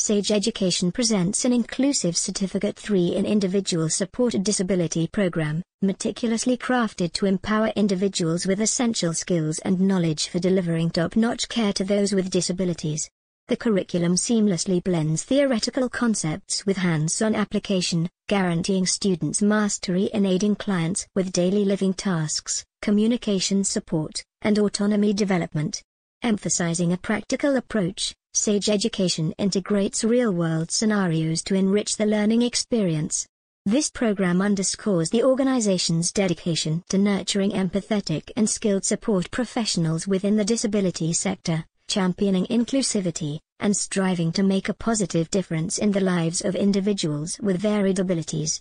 Sage Education presents an inclusive Certificate 3 in Individual Support Disability program, meticulously crafted to empower individuals with essential skills and knowledge for delivering top-notch care to those with disabilities. The curriculum seamlessly blends theoretical concepts with hands-on application, guaranteeing students mastery in aiding clients with daily living tasks, communication support, and autonomy development. Emphasizing a practical approach, Sage Education integrates real-world scenarios to enrich the learning experience. This program underscores the organization's dedication to nurturing empathetic and skilled support professionals within the disability sector, championing inclusivity, and striving to make a positive difference in the lives of individuals with varied abilities.